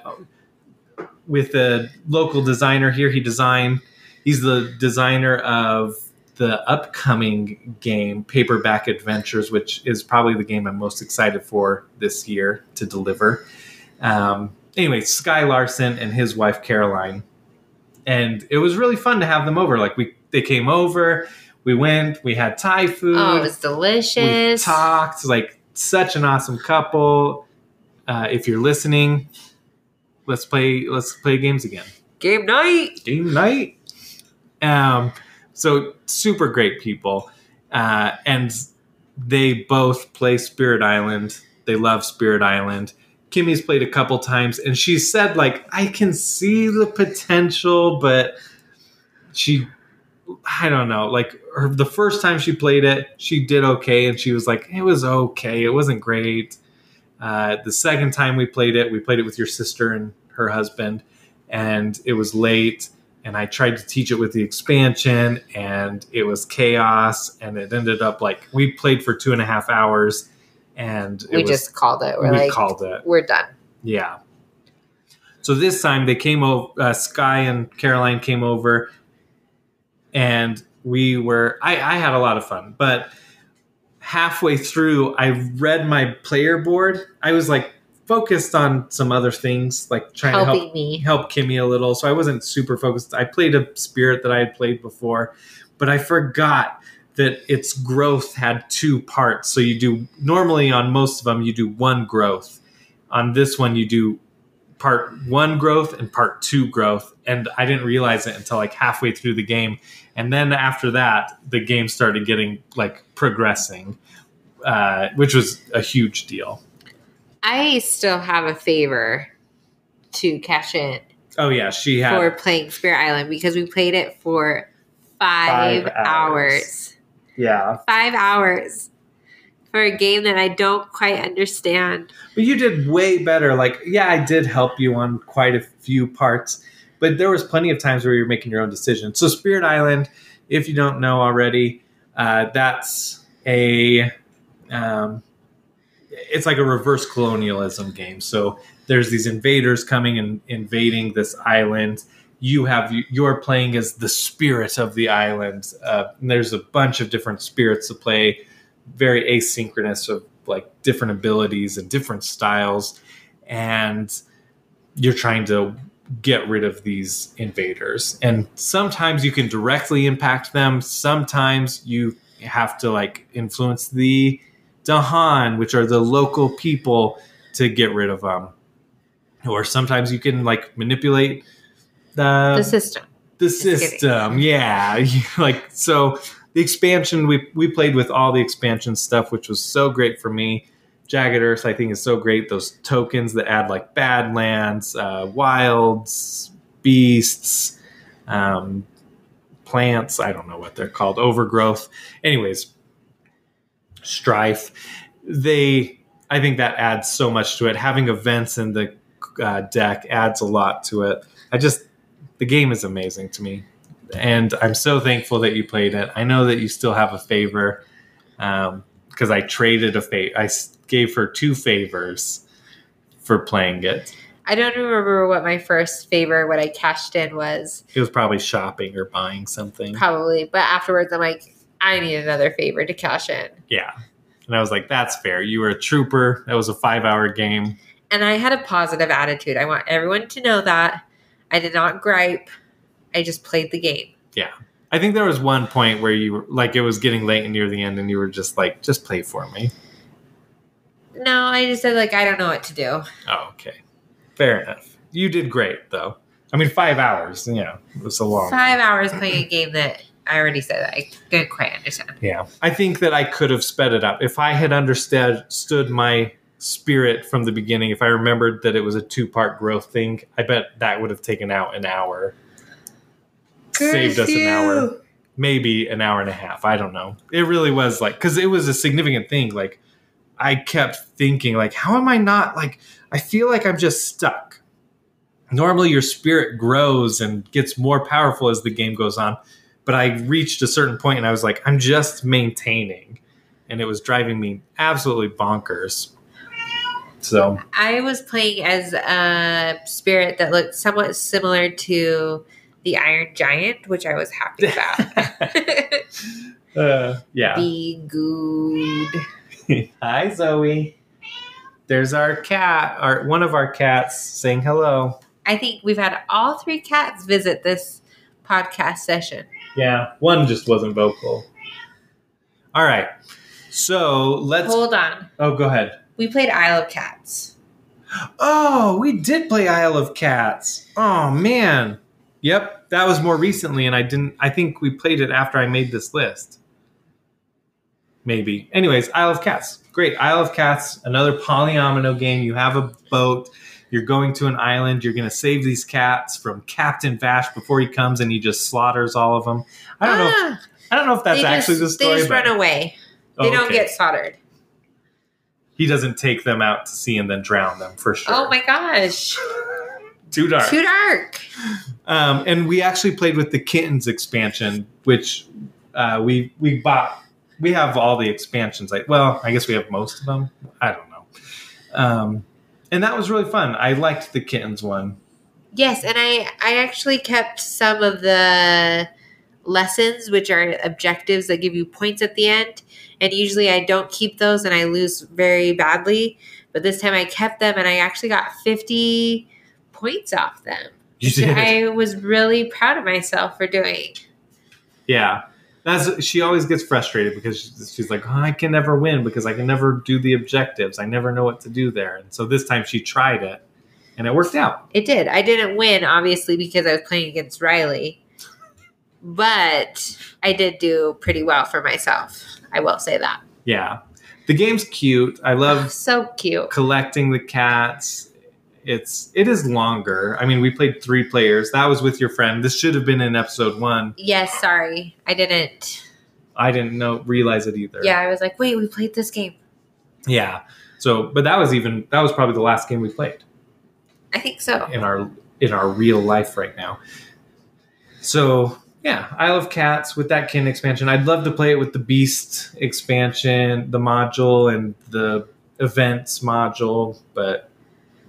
with a local designer here. He designed. He's the designer of the upcoming game Paperback Adventures, which is probably the game I'm most excited for this year to deliver. Um, anyway, Skye Larsen and his wife Caroline, and it was really fun to have them over. Like we, they came over. We went. We had Thai food oh, it was we delicious. talked like such an awesome couple uh, if you're listening let's play let's play games again Game night. game night um so super great people uh and they both play spirit island they love spirit island kimmy's played a couple times and she said like i can see the potential but she i don't know like her, the first time she played it she did okay and she was like it was okay it wasn't great. Uh, the second time we played it we played it with your sister and her husband and it was late and i tried to teach it with the expansion and it was chaos and it ended up like we played for two and a half hours and it We was, just called it. We're we like, called it we're done. yeah. So this time they came over, uh, Skye and Caroline came over, and we were, I, I had a lot of fun, but halfway through, I read my player board. I was like focused on some other things, like trying to help me. help Kimmy a little. So I wasn't super focused. I played a spirit that I had played before, but I forgot that its growth had two parts. So you do normally on most of them you do one growth. On this one you do part one growth and part two growth, and I didn't realize it until like halfway through the game. And then after that, the game started getting like progressing, uh, which was a huge deal. I still have a favor to cash in Oh yeah, she had for playing Spirit Island because we played it for five, Five hours. hours. Yeah. Five hours for a game that I don't quite understand. But you did way better. Like, yeah, I did help you on quite a few parts, but there was plenty of times where you're making your own decisions. So, Spirit Island, if you don't know already, uh, that's a um, it's like a reverse colonialism game. So there's these invaders coming and invading this island. You have you're playing as the spirit of the island. Uh, there's a bunch of different spirits to play, very asynchronous of like different abilities and different styles, and you're trying to get rid of these invaders. And sometimes you can directly impact them. Sometimes you have to like influence the Dahan, which are the local people, to get rid of them. Or sometimes you can like manipulate the the system. the system. Yeah, [LAUGHS] like so. the expansion we we played with all the expansion stuff, which was so great for me. Jagged Earth, I think, is so great. Those tokens that add like Badlands, uh, wilds, beasts, um, plants. I don't know what they're called. Overgrowth. Anyways, strife. They, I think that adds so much to it. Having events in the uh, deck adds a lot to it. I just, the game is amazing to me, and I'm so thankful that you played it. I know that you still have a favor um, because I traded a favor. I gave her two favors for playing it. I don't remember what my first favor, what I cashed in was It was probably shopping or buying something. probably, but afterwards I'm like, I need another favor to cash in. Yeah. And I was like, that's fair. You were a trooper. That was a five hour game. And I had a positive attitude. I want everyone to know that. I did not gripe. I just played the game. Yeah. I think there was one point where you were like, it was getting late and near the end, and you were just like, just play for me. No, I just said like I don't know what to do. Oh, okay. Fair enough. You did great, though. I mean, five hours, you know, it was a long Five hours playing a game that I already said that I didn't quite understand. Yeah. I think that I could have sped it up. If I had understood stood my spirit from the beginning, if I remembered that it was a two part growth thing, I bet that would have taken out an hour. Saved us an hour. Maybe an hour and a half. I don't know. It really was like because it was a significant thing. Like I kept thinking, like, how am I not like I feel like I'm just stuck. Normally your spirit grows and gets more powerful as the game goes on but I reached a certain point and I was like, I'm just maintaining. And it was driving me absolutely bonkers. So, I was playing as a spirit that looked somewhat similar to the Iron Giant, which I was happy about. [LAUGHS] [LAUGHS] uh, yeah. Be good. [LAUGHS] Hi, Zoe. There's our cat, our one of our cats saying hello. I think we've had all three cats visit this podcast session. Yeah, one just wasn't vocal. All right. So let's. Hold on. oh, go ahead. We played Isle of Cats. Oh, we did play Isle of Cats. Oh man. Yep, that was more recently, and I didn't. I think we played it after I made this list. Maybe. Anyways, Isle of Cats. Great. Isle of Cats, another polyomino game. You have a boat. You're going to an island. You're going to save these cats from Captain Vesh before he comes and he just slaughters all of them. I don't know. If, Ah, I don't know if that's actually just, the story. They just run away. Oh, They don't okay. get slaughtered. He doesn't take them out to sea and then drown them for sure. Oh my gosh. Too dark. Too dark. Um, and we actually played with the kittens expansion, which uh, we we bought. We have all the expansions. Like, well, I guess we have most of them. I don't know. Um, and that was really fun. I liked the kittens one. Yes, and I I actually kept some of the lessons which are objectives that give you points at the end and usually I don't keep those and I lose very badly but this time I kept them and I actually got 50 points off them [LAUGHS] I was really proud of myself for doing yeah. That's she always gets frustrated because she's, she's like, oh, I can never win because I can never do the objectives. I never know what to do there. And so this time she tried it, and it worked out. it did I didn't win obviously because I was playing against Riley but I did do pretty well for myself I will say that Yeah, the game's cute. I love [SIGHS] so cute collecting the cats. It's it is longer. I mean, we played three players. That was with your friend. This should have been in episode one. yes sorry I didn't I didn't know realize it either. Yeah, I was like, wait, we played this game. yeah. So, but that was even that was probably the last game we played I think so. in our in our real life right now. So yeah, Isle of Cats with that kin expansion. I'd love to play it with the Beast expansion, the module, and the events module, but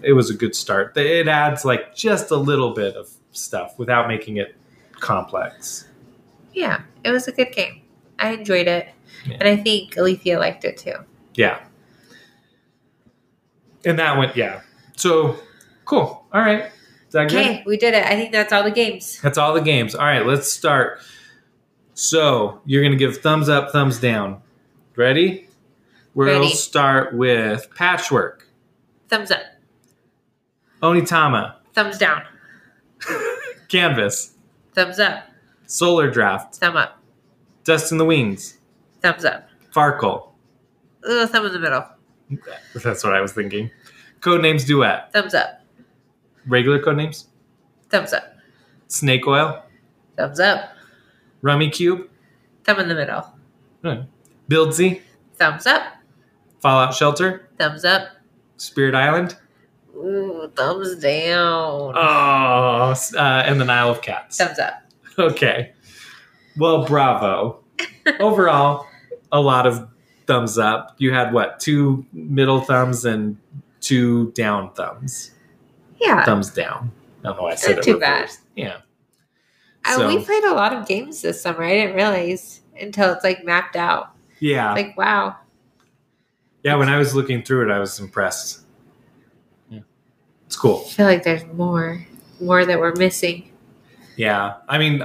it was a good start. It adds like just a little bit of stuff without making it complex. Yeah, it was a good game. I enjoyed it. Yeah. And I think Alethea liked it too. Yeah. And that went, yeah. So cool. All right. Is that good? Okay, we did it. I think that's all the games. That's all the games. All right, let's start. So you're going to give thumbs up, thumbs down. Ready? We'll Ready. start with Patchwork, Thumbs up, Onitama, thumbs down, [LAUGHS] Canvas, thumbs up, Solar Draft, thumb up, Dust in the Wings, Thumbs up. Farkle. Ugh, thumb in the middle. [LAUGHS] That's what I was thinking. Codenames Duet, Thumbs up. Regular codenames, Thumbs up. Snake Oil, Thumbs up. Rummikub, Thumb in the middle. Buildzi, Thumbs up. Fallout Shelter, Thumbs up. Spirit Island, Ooh, thumbs down. oh, uh, and the Isle of Cats. Thumbs up. Okay. Well, bravo. [LAUGHS] Overall, a lot of thumbs up. You had what? Two middle thumbs and two down thumbs. Yeah. Thumbs down. I don't know why I said Not it too bad. reversed. Yeah. Uh, So- we played a lot of games this summer. I didn't realize until it's like mapped out. Yeah. Like, wow. yeah, when I was looking through it, I was impressed. Yeah. It's cool. I feel like there's more, more that we're missing. Yeah. I mean,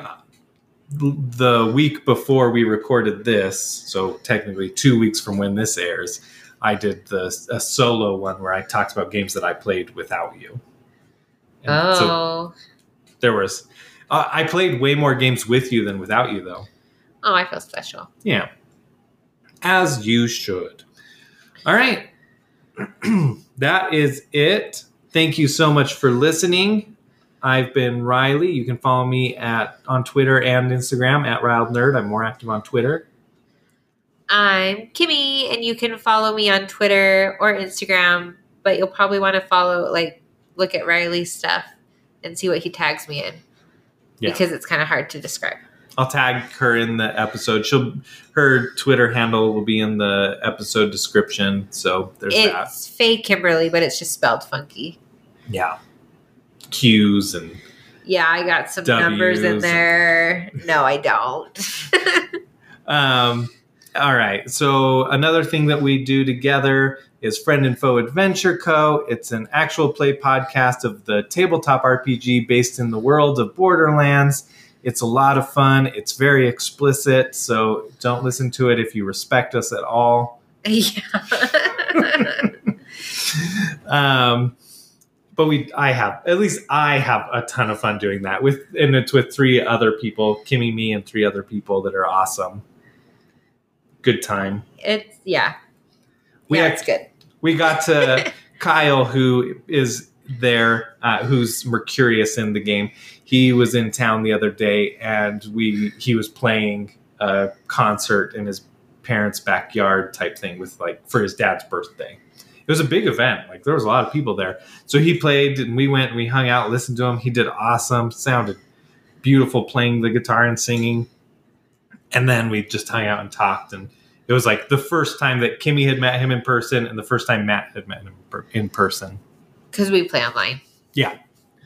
the week before we recorded this, so technically two weeks from when this airs, I did the a solo one where I talked about games that I played without you. And So Oh, there was, uh, I played way more games with you than without you, though. oh, I feel special. Yeah. As you should. All right. [CLEARS THROAT] that is it. Thank you so much for listening. I've been Riley. You can follow me at on Twitter and Instagram at Riled Nerd. I'm more active on Twitter. I'm Kimmy, and you can follow me on Twitter or Instagram, but you'll probably want to follow, like, look at Riley's stuff and see what he tags me in Yeah. because it's kind of hard to describe. I'll tag her in the episode. She'll her Twitter handle will be in the episode description. So there's that. It's fake Kimberly, but it's just spelled funky. Yeah. Q's and Yeah, I got some numbers in W's. there. No, I don't. [LAUGHS] Um, all right. So another thing that we do together is Friend and Foe Adventure Co. It's an actual play podcast of the tabletop RPG based in the world of Borderlands. It's a lot of fun. It's very explicit, so don't listen to it if you respect us at all. yeah. [LAUGHS] Um, but we, I have at least I have a ton of fun doing that with, and it's with three other people, Kimmy, me, and three other people that are awesome. Good time. it's yeah. We yeah, act- it's good. we got to [LAUGHS] Kyle, who is there, uh, who's Mercurius in the game. He was in town the other day, and we he was playing a concert in his parents' backyard type thing with like for his dad's birthday. It was a big event. Like there was a lot of people there. So he played, and we went and we hung out, listened to him. He did awesome. Sounded beautiful playing the guitar and singing. And then we just hung out and talked and it was like the first time that Kimmy had met him in person and the first time Matt had met him in person. Because we play online. Yeah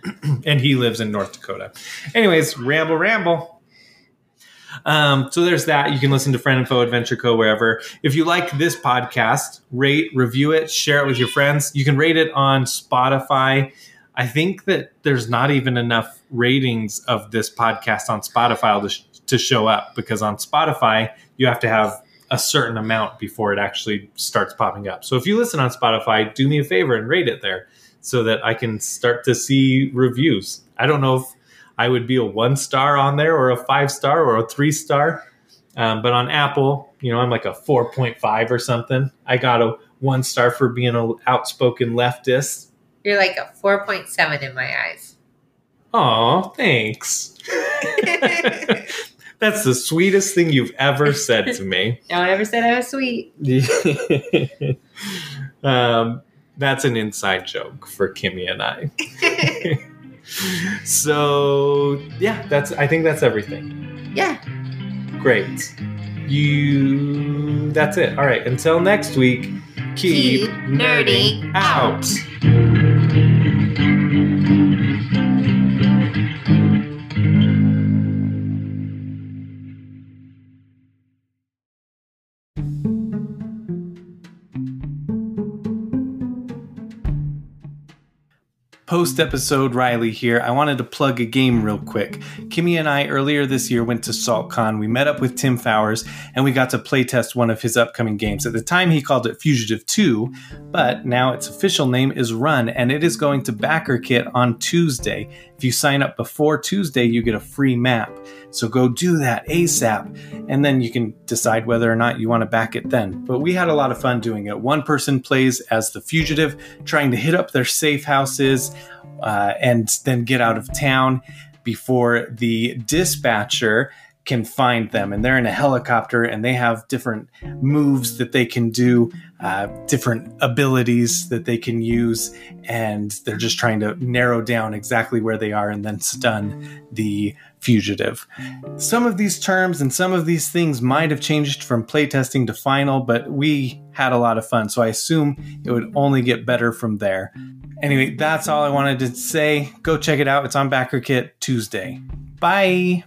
[CLEARS THROAT] and he lives in North Dakota. Anyways, ramble, ramble. Um, so there's that. You can listen to Friend and Foe Adventure Co. wherever. If you like this podcast, rate, review it, share it with your friends. You can rate it on Spotify. I think that there's not even enough ratings of this podcast on Spotify to, to show up because on Spotify, you have to have a certain amount before it actually starts popping up. So if you listen on Spotify, do me a favor and rate it there so that I can start to see reviews. I don't know if I would be a one star on there or a five star or a three star. Um, but on Apple, you know, I'm like a 4.5 or something. I got a one star for being an outspoken leftist. You're like a 4.7 in my eyes. Oh, thanks. [LAUGHS] [LAUGHS] That's the sweetest thing you've ever said to me. [LAUGHS] No one ever said I was sweet. [LAUGHS] um, that's an inside joke for Kimmy and I. [LAUGHS] so yeah, that's. I think that's everything. yeah. Great. You. That's it. All right. Until next week. Keep, Keep nerding out. Post episode Riley here. I wanted to plug a game real quick. Kimmy and I earlier this year went to SaltCon. We met up with Tim Fowers and we got to playtest one of his upcoming games. At the time, he called it Fugitive 2, but now its official name is Run and it is going to BackerKit on Tuesday. If you sign up before Tuesday, you get a free map. So go do that ASAP, and then you can decide whether or not you want to back it then. But we had a lot of fun doing it. One person plays as the fugitive, trying to hit up their safe houses uh, and then get out of town before the dispatcher can find them. And they're in a helicopter and they have different moves that they can do uh, different abilities that they can use. And they're just trying to narrow down exactly where they are and then stun the fugitive. Some of these terms and some of these things might have changed from playtesting to final but we had a lot of fun. So i assume it would only get better from there. Anyway that's all i wanted to say. Go check it out. It's on BackerKit tuesday. Bye